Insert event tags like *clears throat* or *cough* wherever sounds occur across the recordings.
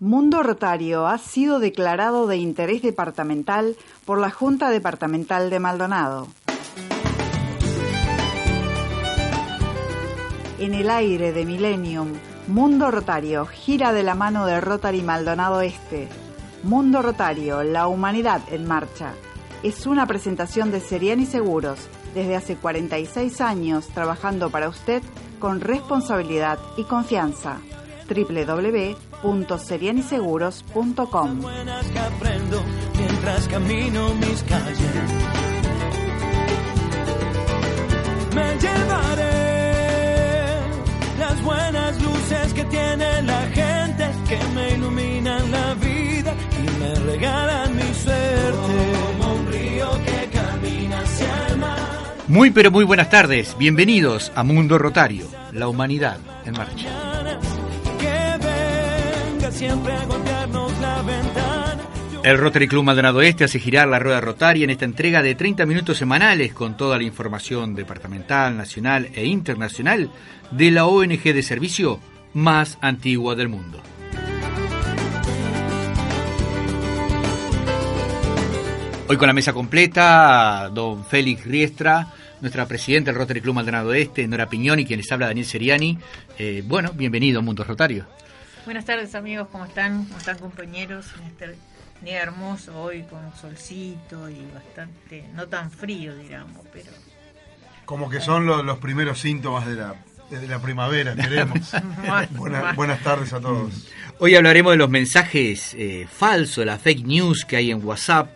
Mundo Rotario ha sido declarado de interés departamental por la Junta Departamental de Maldonado. En el aire de Millennium, Mundo Rotario gira de la mano de Rotary Maldonado Este. Mundo Rotario, la humanidad en marcha. Es una presentación de Seriani Seguros, desde hace 46 años trabajando para usted con responsabilidad y confianza. www.serianiseguros.com buenas que aprendo mientras camino mis calles. Me llevaré las buenas luces que tiene la gente que me iluminan la vida y me regalan mi suerte. Como un río que camina hacia el mar. Muy pero muy buenas tardes, bienvenidos a Mundo Rotario, la humanidad en marcha. El Rotary Club Maldonado Este hace girar la rueda rotaria en esta entrega de 30 minutos semanales con toda la información departamental, nacional e internacional de la ONG de servicio más antigua del mundo. Hoy con la mesa completa, don Félix Riestra, nuestra presidenta del Rotary Club Maldonado Este, Nora Piñoni, quien les habla Daniel Seriani. Eh, bueno, bienvenido a Mundo Rotario. Buenas tardes amigos, ¿cómo están? ¿Cómo están compañeros? En este día hermoso hoy con solcito y bastante, no tan frío digamos, pero Como que son los, los primeros síntomas de la, de la primavera, *laughs* Buena- bueno. buenas tardes a todos. Hoy hablaremos de los mensajes eh, falsos, las fake news que hay en WhatsApp,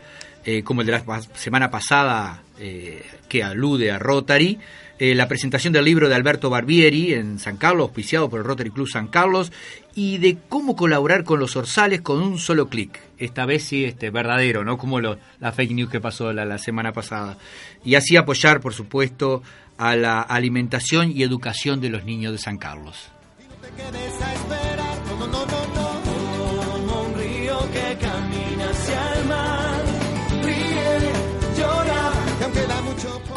eh, como el de la semana pasada eh, que alude a Rotary, eh, la presentación del libro de Alberto Barbieri en San Carlos, auspiciado por el Rotary Club San Carlos, y de cómo colaborar con los orzales con un solo clic. Esta vez sí, este, verdadero, ¿no? Como la fake news que pasó la, la semana pasada. Y así apoyar, por supuesto, a la alimentación y educación de los niños de San Carlos.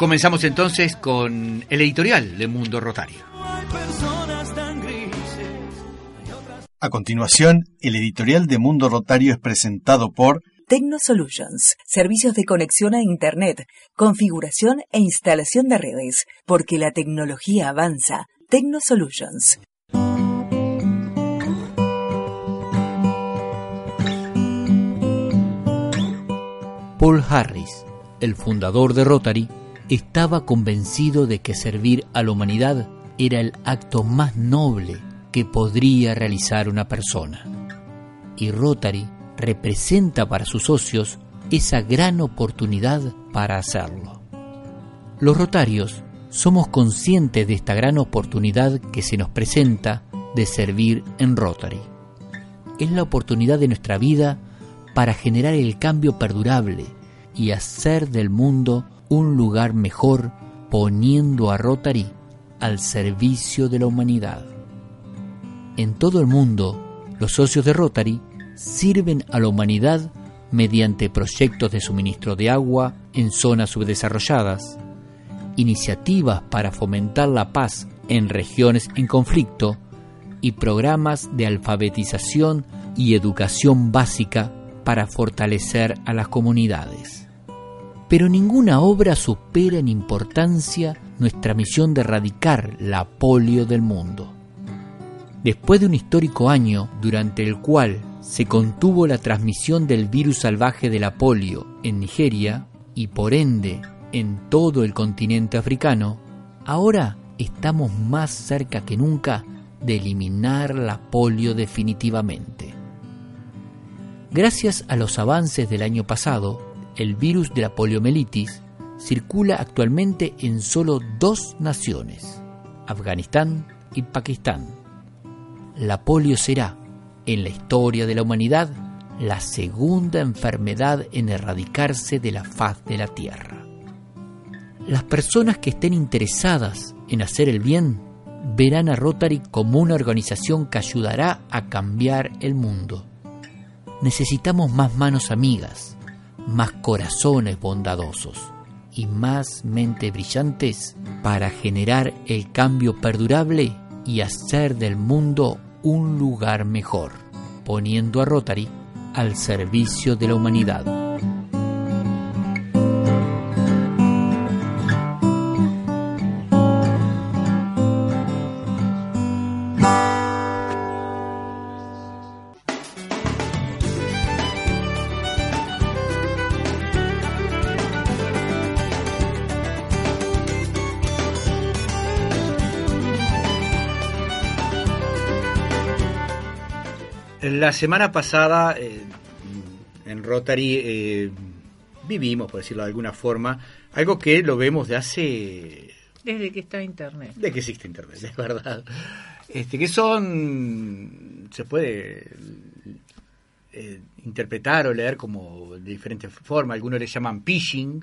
Comenzamos entonces con el editorial de Mundo Rotario. A continuación, el editorial de Mundo Rotario es presentado por Tecno Solutions, servicios de conexión a Internet, configuración e instalación de redes, porque la tecnología avanza. Tecno Solutions. Paul Harris, el fundador de Rotary, estaba convencido de que servir a la humanidad era el acto más noble que podría realizar una persona. Y Rotary representa para sus socios esa gran oportunidad para hacerlo. Los rotarios somos conscientes de esta gran oportunidad que se nos presenta de servir en Rotary. Es la oportunidad de nuestra vida para generar el cambio perdurable y hacer del mundo un lugar mejor poniendo a Rotary al servicio de la humanidad. En todo el mundo, los socios de Rotary sirven a la humanidad mediante proyectos de suministro de agua en zonas subdesarrolladas, iniciativas para fomentar la paz en regiones en conflicto y programas de alfabetización y educación básica para fortalecer a las comunidades. Pero ninguna obra supera en importancia nuestra misión de erradicar la polio del mundo. Después de un histórico año durante el cual se contuvo la transmisión del virus salvaje de la polio en Nigeria y por ende en todo el continente africano, ahora estamos más cerca que nunca de eliminar la polio definitivamente. Gracias a los avances del año pasado, el virus de la poliomielitis circula actualmente en solo dos naciones, Afganistán y Pakistán. La polio será, en la historia de la humanidad, la segunda enfermedad en erradicarse de la faz de la Tierra. Las personas que estén interesadas en hacer el bien verán a Rotary como una organización que ayudará a cambiar el mundo. Necesitamos más manos amigas, más corazones bondadosos y más mentes brillantes para generar el cambio perdurable y hacer del mundo un lugar mejor, poniendo a Rotary al servicio de la humanidad. La semana pasada eh, en Rotary eh, vivimos, por decirlo de alguna forma, algo que lo vemos de hace... Desde que está Internet. De que existe Internet, es verdad. Este, que son, se puede eh, interpretar o leer como de diferentes formas. Algunos le llaman phishing,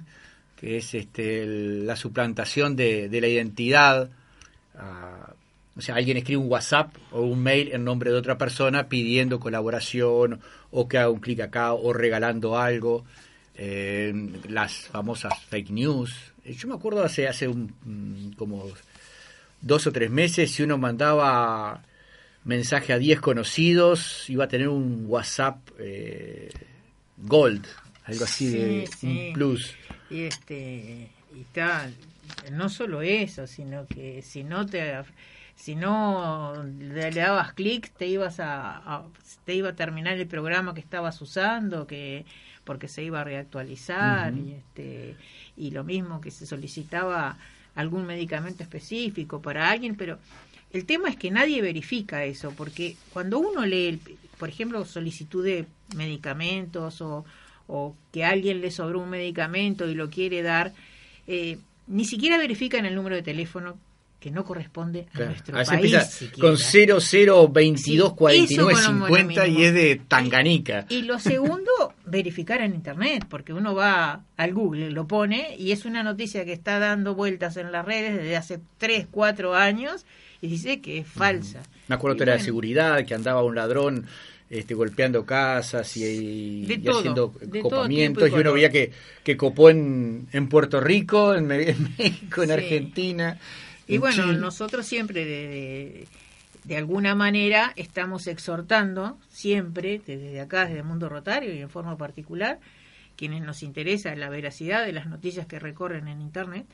que es este, la suplantación de, la identidad. Uh, o sea, alguien escribe un WhatsApp o un mail en nombre de otra persona pidiendo colaboración o que haga un clic acá o regalando algo. Eh, las famosas fake news. Eh, yo me acuerdo hace, hace un, mm, como dos o tres meses, si uno mandaba mensaje a 10 conocidos, iba a tener un WhatsApp eh, Gold, algo así de un plus. Y este y tal, no solo eso, sino que si no te si no le, dabas clic te ibas a, te iba a terminar el programa que estabas usando que porque se iba a reactualizar y este y lo mismo que se solicitaba algún medicamento específico para alguien pero el tema es que nadie verifica eso porque cuando uno lee por ejemplo solicitud de medicamentos o, o que alguien le sobró un medicamento y lo quiere dar eh, ni siquiera verifican el número de teléfono que no corresponde a nuestro país. Empieza con 00224950 y es de Tanganica. Y, lo segundo, *laughs* verificar en internet, porque uno va al Google, lo pone y es una noticia que está dando vueltas en las redes desde hace 3, 4 años y dice que es falsa. Me acuerdo que era de seguridad, que andaba un ladrón este, golpeando casas y, haciendo copamientos y uno veía que, que copó en, en Puerto Rico, en, *laughs* México, en Argentina. Y bueno, nosotros siempre de, de, alguna manera estamos exhortando, siempre, desde acá, desde el mundo rotario y en forma particular, quienes nos interesa la veracidad de las noticias que recorren en Internet,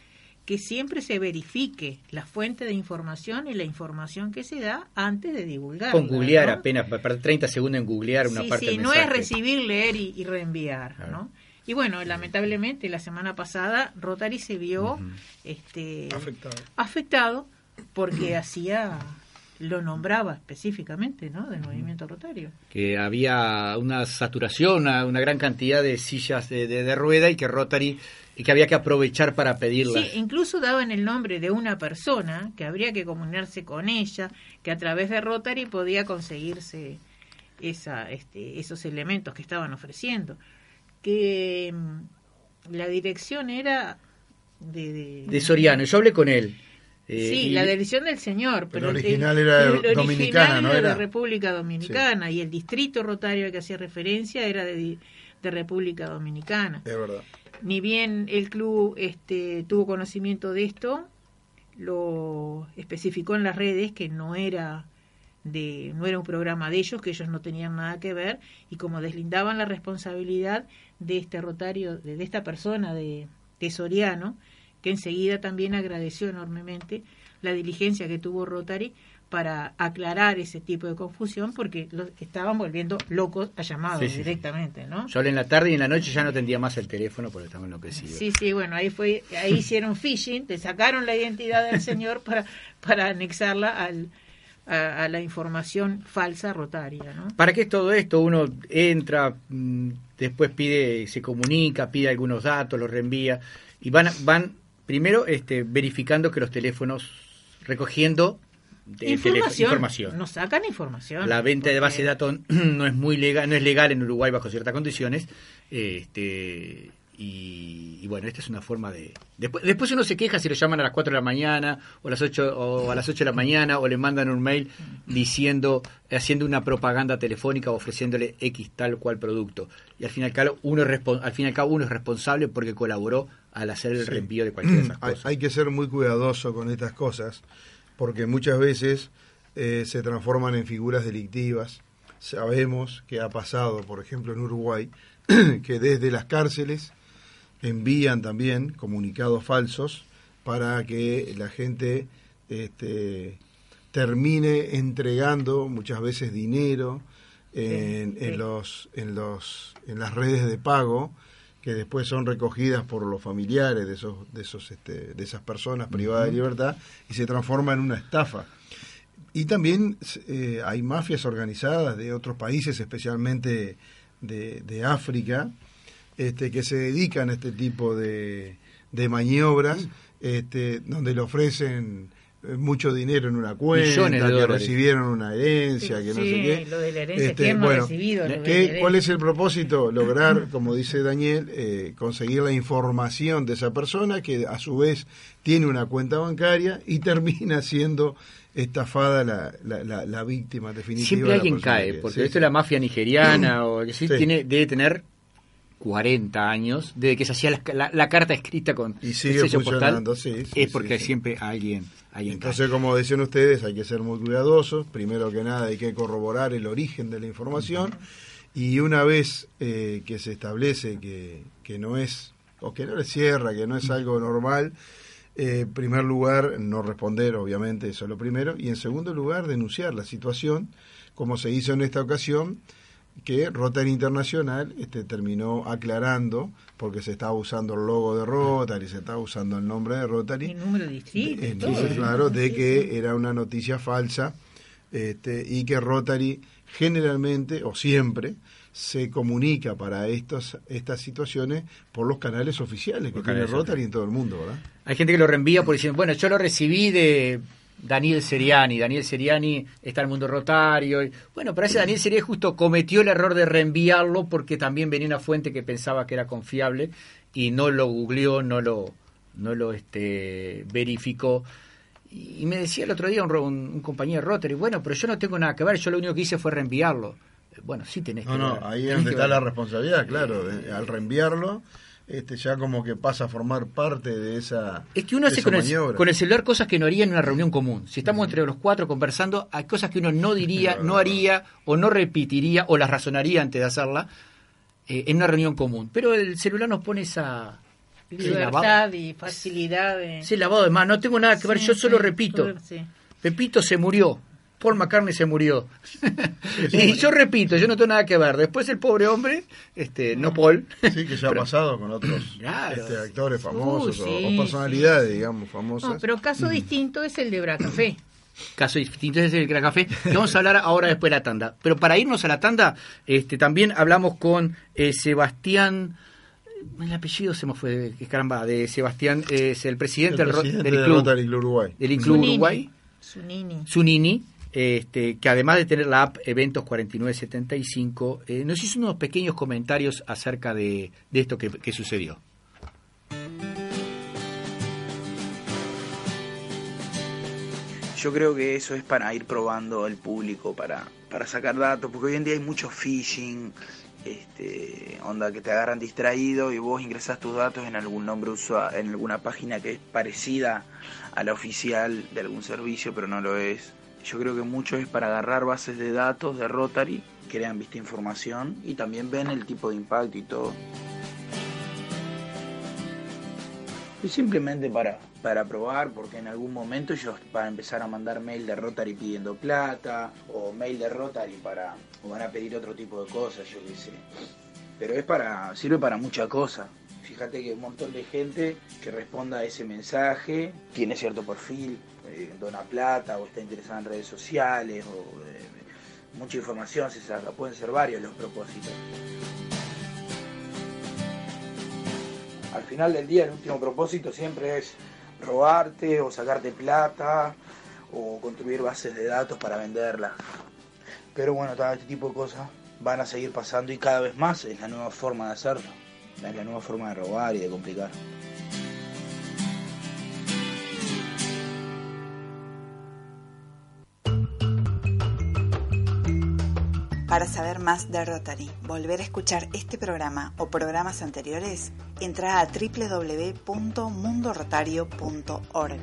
que siempre se verifique la fuente de información y la información que se da antes de divulgar. Con googlear apenas, para 30 segundos en googlear una parte sí, del no es recibir, leer y, reenviar, ¿no? Y bueno, lamentablemente la semana pasada Rotary se vio este, afectado. porque *clears throat* hacía lo nombraba específicamente, ¿no? Del movimiento rotario. Que había una saturación, una, gran cantidad de sillas de, rueda y que Rotary y que había que aprovechar para pedirlas. Sí, incluso daban el nombre de una persona que habría que comunicarse con ella, que a través de Rotary podía conseguirse esa, este, esos elementos que estaban ofreciendo que mm, la dirección era de, de, Soriano. Yo hablé con él. Eh, sí, la dirección del señor, pero, el original era dominicana, ¿no? Era de República Dominicana y el distrito rotario al que hacía referencia era de, de República Dominicana. Es verdad. Ni bien el club este, tuvo conocimiento de esto, lo especificó en las redes que no era de no era un programa de ellos, que ellos no tenían nada que ver y como deslindaban la responsabilidad de este rotario, de, esta persona de, de, Soriano, que enseguida también agradeció enormemente la diligencia que tuvo Rotary para aclarar ese tipo de confusión porque los estaban volviendo locos a llamados directamente, ¿no? Yo en la tarde y en la noche ya no tendía más el teléfono porque estaba enloquecido. Sí, sí, bueno, ahí fue ahí hicieron phishing, te sacaron la identidad del *laughs* señor para para anexarla al a, la información falsa rotaria. ¿no? ¿Para qué es todo esto? Uno entra, mm, después pide, se comunica, pide algunos datos, los reenvía y van, van primero este, verificando que los teléfonos, recogiendo de información. información. Nos sacan información. La venta de base de datos *clears throat* no es muy legal, no es legal en Uruguay bajo ciertas condiciones. Este, y, y bueno, esta es una forma de. Después, después uno se queja si lo llaman a las 4 de la mañana o a las 8 o a las 8 de la mañana o le mandan un mail diciendo haciendo una propaganda telefónica o ofreciéndole X tal cual producto. Y al fin y al cabo uno al fin y al cabo uno es responsable porque colaboró al hacer el Sí. reenvío de cualquiera de esas *clears throat* cosas. hay que ser muy cuidadoso con estas cosas, porque muchas veces eh, se transforman en figuras delictivas. Sabemos que ha pasado, por ejemplo, en Uruguay, *clears throat* que desde las cárceles envían también comunicados falsos para que la gente este, termine entregando muchas veces dinero en, Sí, sí. en los en los en las redes de pago que después son recogidas por los familiares de esos de esos este, de esas personas privadas de libertad y se transforma en una estafa y también eh, hay mafias organizadas de otros países especialmente de, de África este, que se dedican a este tipo de, de maniobras este, donde le ofrecen eh, mucho dinero en una cuenta, Millones de que dólares. recibieron una herencia, que no sé qué. Este, lo de la herencia, ¿quién no ha recibido lo de la ¿qué- herencia? ¿Cuál es el propósito? *laughs* Lograr, como dice Daniel, eh, conseguir la información de esa persona que a su vez tiene una cuenta bancaria y *laughs* termina siendo estafada la, la, la- la víctima definitiva. Siempre alguien cae, que- porque sí, esto sí. es la mafia nigeriana *clears throat* o que sí, Sí. tiene debe tener 40 años desde que se hacía la, la- la carta escrita con Y el sigue sello funcionando, postal, sí, sí, es porque sí. siempre alguien alguien cae. Entonces, como decían ustedes, hay que ser muy cuidadosos. Primero que nada, hay que corroborar el origen de la información. Y una vez eh, que se establece que, que no es, o que no le cierra, que no es algo normal, eh, en primer lugar, no responder, obviamente, eso es lo primero. Y en segundo lugar, denunciar la situación, como se hizo en esta ocasión, que Rotary Internacional este, terminó aclarando, porque se estaba usando el logo de Rotary, se estaba usando el nombre de Rotary. Y número Entonces, ¿eh? claro, de que era una noticia falsa este, y que Rotary generalmente o siempre se comunica para estos, estas situaciones por los canales oficiales que tiene Rotary en todo el mundo, ¿verdad? Hay gente que lo reenvía por diciendo, bueno, yo lo recibí de Daniel Seriani, Daniel Seriani está en el mundo rotario. y- bueno, pero ese Daniel Seriani justo cometió el error de reenviarlo porque también venía una fuente que pensaba que era confiable y no lo googleó, no lo, no lo este, verificó. Y me decía el otro día un, un- un compañero de Rotary, bueno, pero yo no tengo nada que ver, yo lo único que hice fue reenviarlo. Bueno, sí tenés No, que no, ver, ahí es donde está ver. la responsabilidad, claro. de- al reenviarlo, este, ya como que pasa a formar parte de esa. Es que uno hace con el, maniobra. con el celular cosas que no haría en una reunión común. Si estamos entre los cuatro conversando, hay cosas que uno no diría, no haría o no repetiría o las razonaría antes de hacerla eh, en una reunión común. Pero el celular nos pone esa... Libertad y facilidad de... ese lavado de mano. No tengo nada que ver, Sí, yo solo sí, repito. sí. Pepito se murió. Paul McCartney se murió. *laughs* y yo repito, yo no tengo nada que ver. Después el pobre hombre, este, no Paul, Sí, que ya ha pasado con otros *clears throat* Claro. este, actores famosos o- sí, o, personalidades, digamos, famosas. No, pero *clears throat* caso distinto es el de Bracafé. caso distinto es el Crack Café, que vamos a hablar ahora después de la tanda. Pero para irnos a la tanda, este, también hablamos con eh, Sebastián, el apellido se me fue, que caramba, de Sebastián, eh, es el presidente, el del, presidente del de club, Rotary Club Uruguay. del Club Zunini. Uruguay, Zunini. Zunini, este, que además de tener la app Eventos 4975, eh, nos hizo unos pequeños comentarios acerca de, de esto que, sucedió. Yo creo que eso es para ir probando el público, para, para sacar datos, porque hoy en día hay mucho phishing, este, onda que te agarran distraído y vos ingresás tus datos en algún nombre usua- en alguna página que es parecida a la oficial de algún servicio, pero no lo es. Yo creo que mucho es para agarrar bases de datos de Rotary, crean vista información y también ven el tipo de impacto y todo. Y simplemente para, para probar, porque en algún momento ellos van a empezar a mandar mail de Rotary pidiendo plata, o mail de Rotary para, o van a pedir otro tipo de cosas, yo qué sé. Pero es para, sirve para mucha cosa. Fíjate que un montón de gente que responda a ese mensaje tiene cierto perfil, eh, dona plata o está interesada en redes sociales, o eh, mucha información se saca, pueden ser varios los propósitos. Al final del día el último propósito siempre es robarte o sacarte plata o construir bases de datos para venderlas. Pero bueno, todo este tipo de cosas van a seguir pasando y cada vez más es la nueva forma de hacerlo, es la nueva forma de robar y de complicar. Para saber más de Rotary, volver a escuchar este programa o programas anteriores, entra a www.mundorotario.org.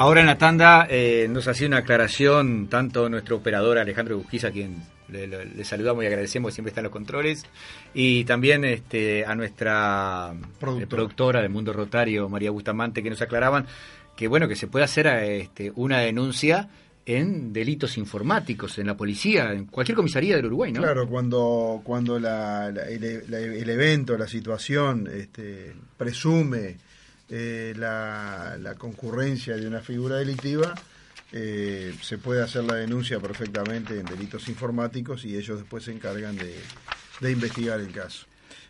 Ahora en la tanda eh, nos hacía una aclaración tanto nuestro operador Alejandro Busquiza, a quien le, le- le saludamos y agradecemos, siempre está en los controles, y también este, a nuestra Productora. eh, productora del Mundo Rotario, María Bustamante, que nos aclaraban que bueno que se puede hacer eh, este, una denuncia en delitos informáticos, en la policía, en cualquier comisaría del Uruguay, ¿no? Claro, cuando, cuando la- la- el, la- el evento, la situación este, presume eh, la, la concurrencia de una figura delictiva, eh, se puede hacer la denuncia perfectamente en delitos informáticos y ellos después se encargan de, de investigar el caso.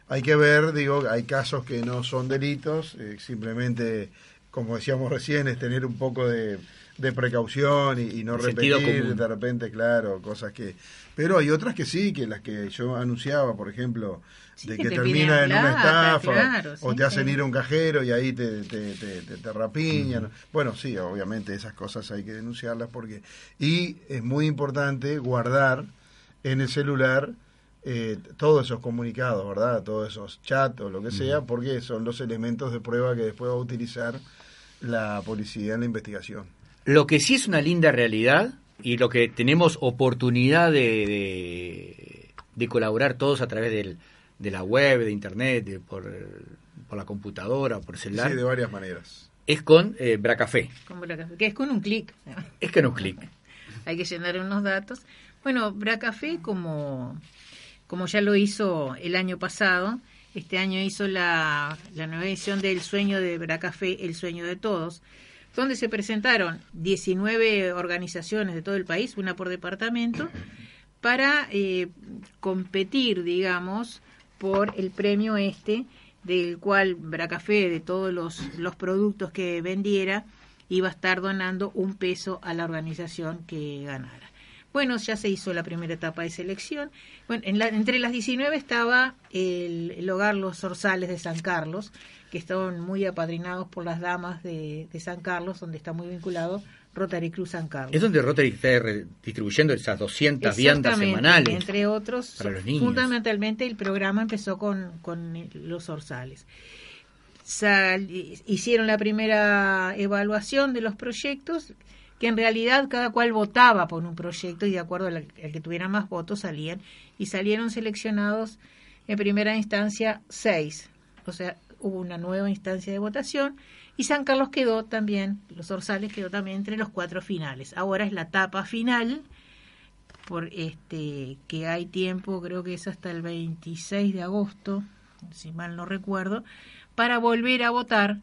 Hay que ver, digo, hay casos que no son delitos, eh, simplemente, como decíamos recién, es tener un poco de, de precaución y, y no repetir de repente, claro, cosas que... Pero hay otras que sí, que las que yo anunciaba, por ejemplo, Sí, de que que, te termina en una estafa claro, o sí, te hacen ir a un cajero y ahí te, te, te, te- te rapiñan. Bueno, sí, obviamente esas cosas hay que denunciarlas porque... Y es muy importante guardar en el celular eh, todos esos comunicados, ¿verdad? Todos esos chats o lo que sea, porque son los elementos de prueba que después va a utilizar la policía en la investigación. Lo que sí es una linda realidad y lo que tenemos oportunidad de, de, de colaborar todos a través del, de la web, de internet, de- por, por la computadora, por celular, Sí, de varias maneras. es con eh, Bracafé. Como la- que es con un clic. Es que no clic. *laughs* Hay que llenar unos datos. Bueno, Bracafé, como, como ya lo hizo el año pasado, este año hizo la, la nueva edición del Sueño de Bracafé, El Sueño de Todos, donde se presentaron 19 organizaciones de todo el país, una por departamento, para eh, competir, digamos, por el premio este, del cual Bracafé, de todos los, los productos que vendiera, iba a estar donando un peso a la organización que ganara. Bueno, ya se hizo la primera etapa de selección. Bueno, en la- entre las 19 estaba el, el hogar Los Orzales de San Carlos, que estaban muy apadrinados por las damas de, de San Carlos, donde está muy vinculado Rotary Cruz San Carlos. Es donde Rotary está distribuyendo esas 200 viandas semanales. Entre otros, para los niños. fundamentalmente el programa empezó con, con los orzales. Sal- hicieron la primera evaluación de los proyectos, que en realidad cada cual votaba por un proyecto y de acuerdo al, al que tuviera más votos salían, y salieron seleccionados en primera instancia seis. O sea, hubo una nueva instancia de votación y San Carlos quedó también, los orzales quedó también entre los cuatro finales. Ahora es la etapa final por este que hay tiempo, creo que es hasta el 26 de agosto, si mal no recuerdo, para volver a votar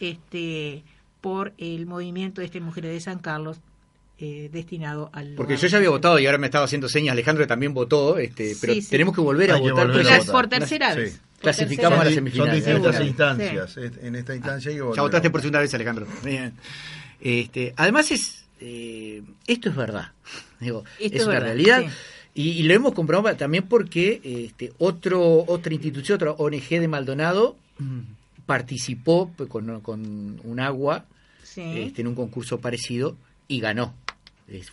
este por el movimiento de este Mujeres de San Carlos eh, destinado al Porque yo ya había votado y ahora me estaba haciendo señas Alejandro que también votó, este, pero Sí, sí. tenemos que volver a Hay votar. volver porque a ya- votar. por tercera Sí. vez. Por Clasificamos a la vez. Son semifinal. distintas Seguro. instancias. En esta instancia volver Ya votaste por segunda vez, Alejandro. Bien. Este, además es eh, esto es verdad. Digo, Esto es es una verdad, realidad. sí. Y, y lo hemos comprobado también porque este, otro, otra institución, otra ONG de Maldonado mm, participó pues, con, con un agua Sí. este, en un concurso parecido y ganó.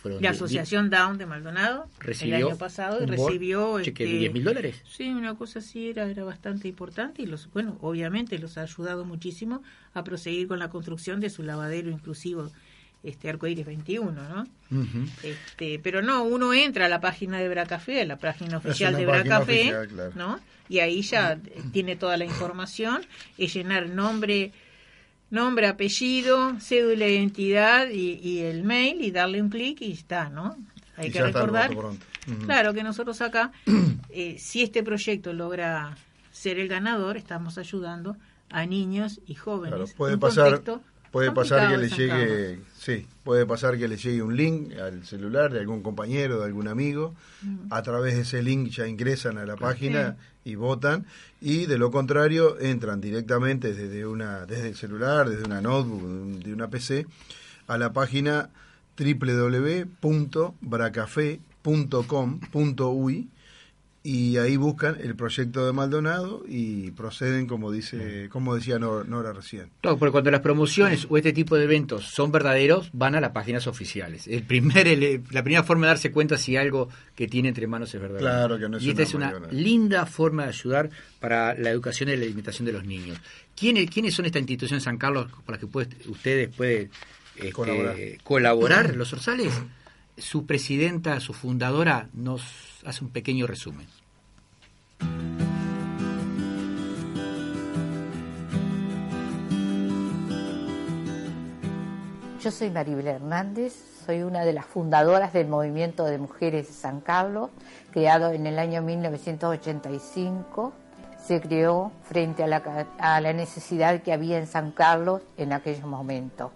Fueron la Asociación Down de Maldonado recibió el año pasado y recibió cheque de este, 10 mil dólares. Sí, una cosa así era, era bastante importante y los, bueno, obviamente los ha ayudado muchísimo a proseguir con la construcción de su lavadero inclusivo, este Arcoíris 21, ¿no? Ujú. Este, pero no, uno entra a la página de Bracafé, a la página oficial de Bracafé, oficial, claro. ¿no? Y ahí ya eh, tiene toda la información, es llenar nombre, nombre, apellido, cédula de identidad y, y el mail y darle un clic y está, ¿no? Hay Y que recordar, claro, que nosotros acá, *clears throat* eh, si este proyecto logra ser el ganador, estamos ayudando a niños y jóvenes. Claro, puede pasar- Puede pasar que le llegue, sí, puede pasar que le llegue un link al celular de algún compañero, de algún amigo. A través de ese link ya ingresan a la página y votan. Y de lo contrario, entran directamente desde una, desde el celular, desde una notebook, de un- de una PC, a la página www.bracafé.com.uy y ahí buscan el proyecto de Maldonado y proceden como dice, como decía Nor- Nora recién. No, porque cuando las promociones o este tipo de eventos son verdaderos, van a las páginas oficiales. El primer, ele- la primera forma de darse cuenta si algo que tiene entre manos es verdadero. Claro que no es y esta una es una linda forma de ayudar para la educación y la alimentación de los niños. ¿Quiénes, quiénes son esta institución de San Carlos con la que puede- ustedes pueden este, Colaborar. colaborar, los Orsales? Su presidenta, su fundadora, nos hace un pequeño resumen. Yo soy Maribel Hernández, soy una de las fundadoras del Movimiento de Mujeres de San Carlos, creado en el año 1985. Se creó frente a la, a la necesidad que había en San Carlos en aquellos momentos.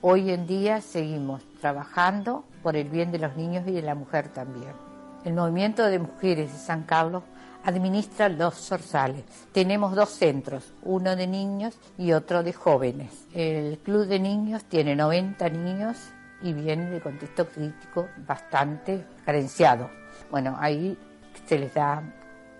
Hoy en día seguimos trabajando por el bien de los niños y de la mujer también. El Movimiento de Mujeres de San Carlos administra los zorzales. Tenemos dos centros, uno de niños y otro de jóvenes. El club de niños tiene 90 niños y viene de contexto crítico bastante carenciado. Bueno, ahí se les da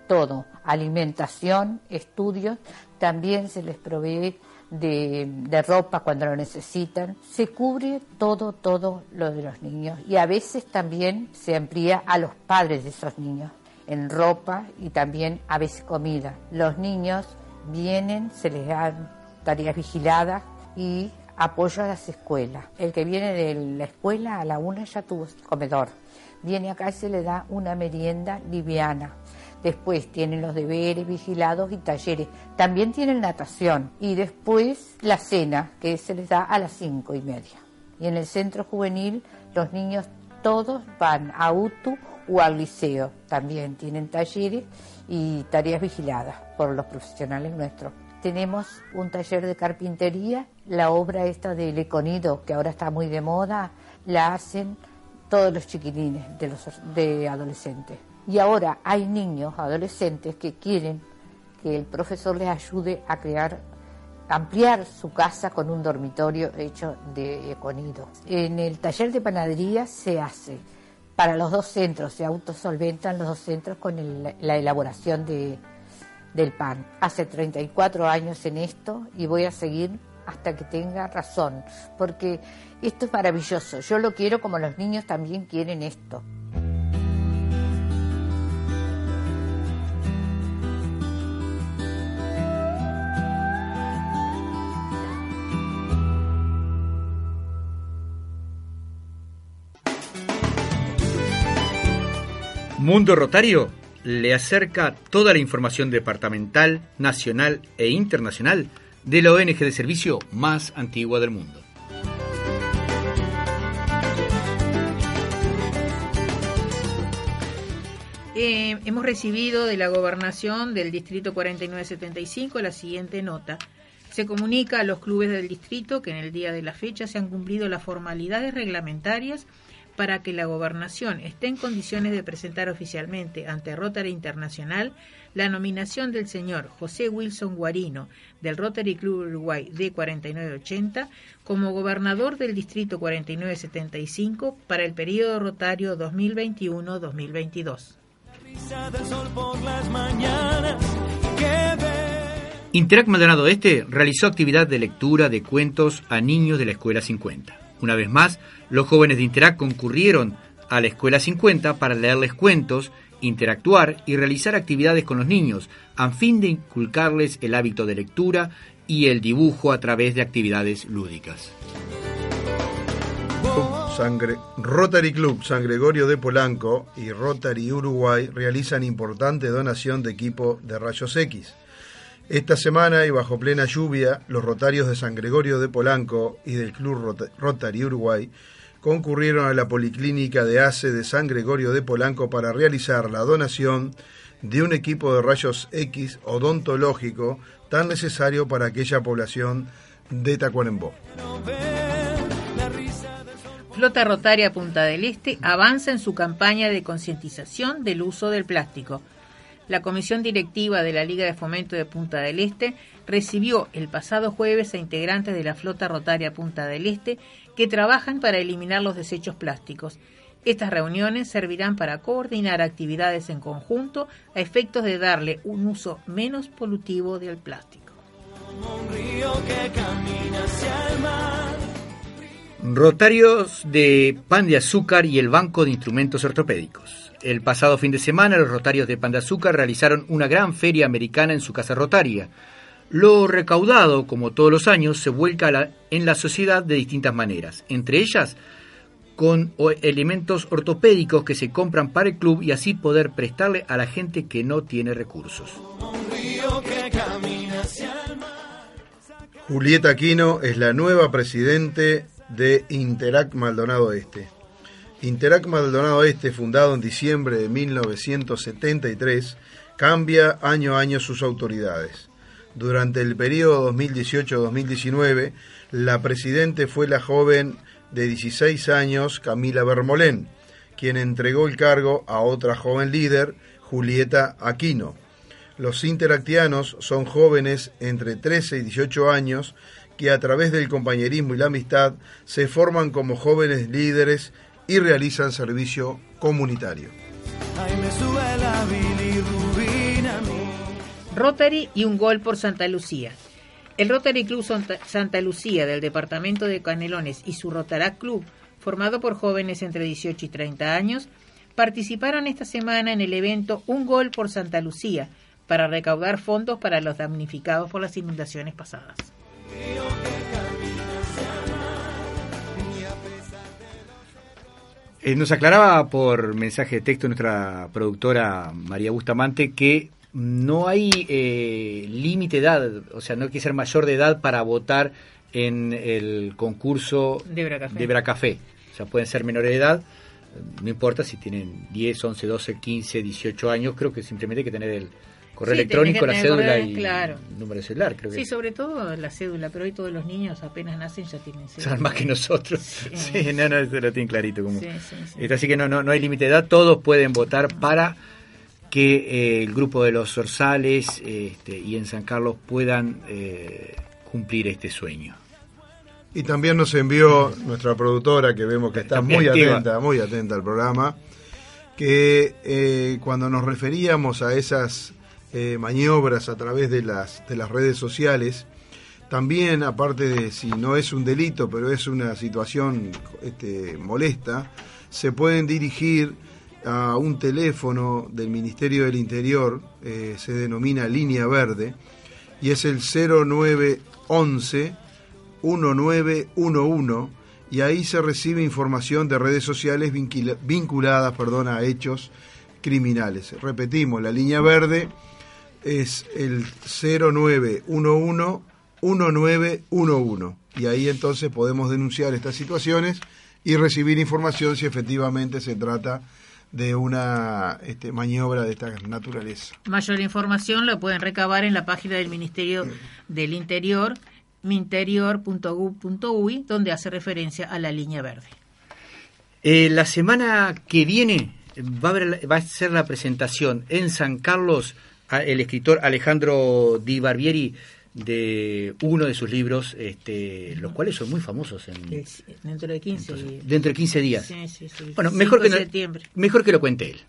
todo, alimentación, estudios, también se les provee de, de ropa cuando lo necesitan, se cubre todo, todo lo de los niños y a veces también se amplía a los padres de esos niños en ropa y también a veces comida. Los niños vienen, se les dan tareas vigiladas y apoyo a las escuelas. El que viene de la escuela a la una ya tuvo comedor. Viene acá y se le da una merienda liviana. Después tienen los deberes vigilados y talleres. También tienen natación. Y después la cena, que se les da a las cinco y media. Y en el centro juvenil los niños todos van a UTU o al liceo. También tienen talleres y tareas vigiladas por los profesionales nuestros. Tenemos un taller de carpintería, la obra esta del econido, que ahora está muy de moda, la hacen todos los chiquilines de, los, de adolescentes. Y ahora hay niños, adolescentes, que quieren que el profesor les ayude a crear, ampliar su casa con un dormitorio hecho de econido. En el taller de panadería se hace para los dos centros, se autosolventan los dos centros con el- la elaboración de, del pan. Hace 34 años en esto y voy a seguir hasta que tenga razón, porque esto es maravilloso. Yo lo quiero como los niños también quieren esto. Mundo Rotario le acerca toda la información departamental, nacional e internacional de la ONG de servicio más antigua del mundo. Eh, hemos recibido de la gobernación del distrito 4975 la siguiente nota. Se comunica a los clubes del distrito que en el día de la fecha se han cumplido las formalidades reglamentarias para que la gobernación esté en condiciones de presentar oficialmente ante Rotary Internacional la nominación del señor José Wilson Guarino del Rotary Club Uruguay de 4980 como gobernador del distrito 4975 para el periodo rotario 2021-2022. Risa del sol por las mañanas que ve. Interac Maldonado Este realizó actividad de lectura de cuentos a niños de la Escuela 50. Una vez más, los jóvenes de Interac concurrieron a la Escuela 50 para leerles cuentos, interactuar y realizar actividades con los niños, a fin de inculcarles el hábito de lectura y el dibujo a través de actividades lúdicas. Rotary Club San Gregorio de Polanco y Rotary Uruguay realizan importante donación de equipo de rayos X. Esta semana y bajo plena lluvia, los rotarios de San Gregorio de Polanco y del Club Rota- Rotary Uruguay concurrieron a la Policlínica de ACE de San Gregorio de Polanco para realizar la donación de un equipo de rayos X odontológico tan necesario para aquella población de Tacuarembó. Flota Rotaria Punta del Este avanza en su campaña de concientización del uso del plástico. La comisión directiva de la Liga de Fomento de Punta del Este recibió el pasado jueves a integrantes de la Flota Rotaria Punta del Este que trabajan para eliminar los desechos plásticos. Estas reuniones servirán para coordinar actividades en conjunto a efectos de darle un uso menos polutivo del plástico. Rotarios de Pan de Azúcar y el Banco de Instrumentos Ortopédicos. El pasado fin de semana los Rotarios de Pan de Azúcar realizaron una gran feria americana en su casa rotaria. Lo recaudado, como todos los años, se vuelca en la sociedad de distintas maneras, entre ellas con elementos ortopédicos que se compran para el club y así poder prestarle a la gente que no tiene recursos. Julieta Aquino es la nueva presidente de Interac Maldonado Este. Interac Maldonado Este, fundado en diciembre de 1973, cambia año a año sus autoridades. Durante el periodo 2018-2019, la presidente fue la joven de 16 años, Camila Bermolén, quien entregó el cargo a otra joven líder, Julieta Aquino. Los interactianos son jóvenes entre 13 y 18 años que a través del compañerismo y la amistad se forman como jóvenes líderes y realizan servicio comunitario. Rotary y un gol por Santa Lucía. El Rotary Club Santa Lucía del departamento de Canelones y su Rotarac Club, formado por jóvenes entre 18 y 30 años, participaron esta semana en el evento Un Gol por Santa Lucía para recaudar fondos para los damnificados por las inundaciones pasadas. Eh, nos aclaraba por mensaje de texto nuestra productora María Bustamante que no hay eh, límite de edad, o sea, no hay que ser mayor de edad para votar en el concurso de Bracafé. de Bracafé. O sea, pueden ser menores de edad, no importa si tienen 10, 11, 12, 15, 18 años, creo que simplemente hay que tener el, correo electrónico, la cédula y claro. número celular, creo que. Sí, sobre todo la cédula, pero hoy todos los niños apenas nacen ya tienen *laughs* cédula. Son más que nosotros. *laughs* Sí, no, no, eso lo tienen clarito. Como. Sí, sí, este, así que no, no, no hay límite de edad, todos pueden votar para que eh, el grupo de los Zorzales este, y en San Carlos puedan eh, cumplir este sueño. Y también nos envió nuestra productora, que vemos que está muy activa. atenta, muy atenta al programa, que eh, cuando nos referíamos a esas eh, maniobras a través de las, de las redes sociales, también, aparte de si no es un delito, pero es una situación este, molesta, se pueden dirigir a un teléfono del Ministerio del Interior, eh, se denomina Línea Verde, y es el 0911 1911 y ahí se recibe información de redes sociales vincula, vinculadas perdón, a hechos criminales. Repetimos, la línea verde es el 0911 1911 y ahí entonces podemos denunciar estas situaciones y recibir información si efectivamente se trata de una este, maniobra de esta naturaleza. Mayor información lo pueden recabar en la página del Ministerio del Interior minterior.gov.uy, donde hace referencia a la línea verde. Eh, la semana que viene va a, haber, va a, ser la presentación en San Carlos el escritor Alejandro Di Barbieri de uno de sus libros, este, los cuales son muy famosos en, dentro de 15 entonces, dentro de 15 días. Sí, sí, sí. Bueno, mejor que, no, mejor que lo cuente él.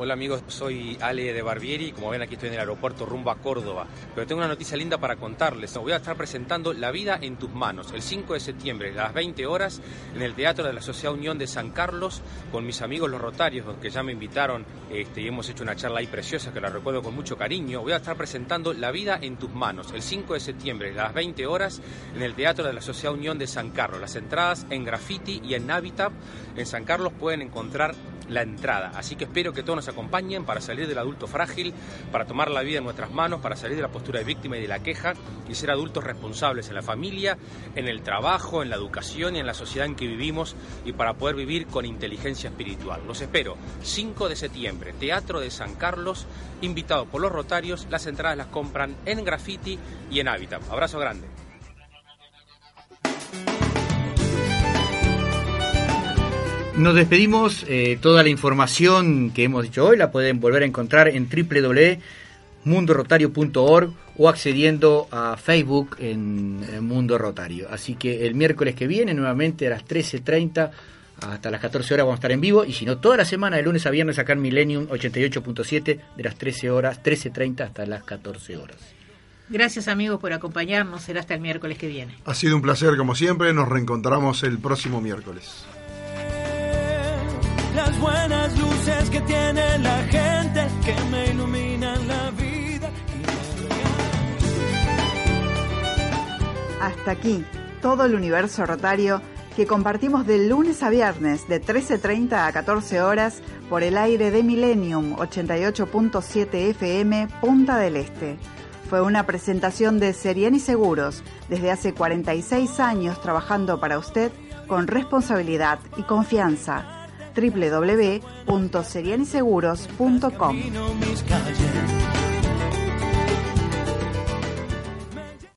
Hola amigos, soy Ale de Barbieri, como ven aquí estoy en el aeropuerto rumbo a Córdoba, pero tengo una noticia linda para contarles. Voy a estar presentando La vida en tus manos el 5 de septiembre a las 20 horas en el Teatro de la Sociedad Unión de San Carlos con mis amigos los Rotarios, que ya me invitaron este, y hemos hecho una charla ahí preciosa que la recuerdo con mucho cariño. Voy a estar presentando La vida en tus manos el 5 de septiembre a las 20 horas en el Teatro de la Sociedad Unión de San Carlos. Las entradas en Graffiti y en Habitat en San Carlos pueden encontrar la entrada. Así que espero que todos nos acompañen para salir del adulto frágil, para tomar la vida en nuestras manos, para salir de la postura de víctima y de la queja y ser adultos responsables en la familia, en el trabajo, en la educación y en la sociedad en que vivimos y para poder vivir con inteligencia espiritual. Los espero 5 de septiembre, Teatro de San Carlos, invitado por los Rotarios. Las entradas las compran en Graffiti y en Habitat. Abrazo grande. Nos despedimos. eh, toda la información que hemos dicho hoy la pueden volver a encontrar en www.mundorotario.org o accediendo a Facebook en, en Mundo Rotario. Así que el miércoles que viene, nuevamente a las 13.30 hasta las 14 horas vamos a estar en vivo. Y si no, toda la semana, de lunes a viernes, acá en Millennium 88.7, de las 13 horas, 13.30 hasta las 14 horas. Gracias amigos por acompañarnos. Será hasta el miércoles que viene. Ha sido un placer como siempre, nos reencontramos el próximo miércoles. Buenas luces que tiene la gente que me iluminan la vida. Hasta aquí, todo el universo rotario que compartimos de lunes a viernes de 13.30 a 14 horas por el aire de Millennium 88.7 FM Punta del Este. Fue una presentación de Seriani Seguros, desde hace 46 años trabajando para usted con responsabilidad y confianza. www.serianiseguros.com.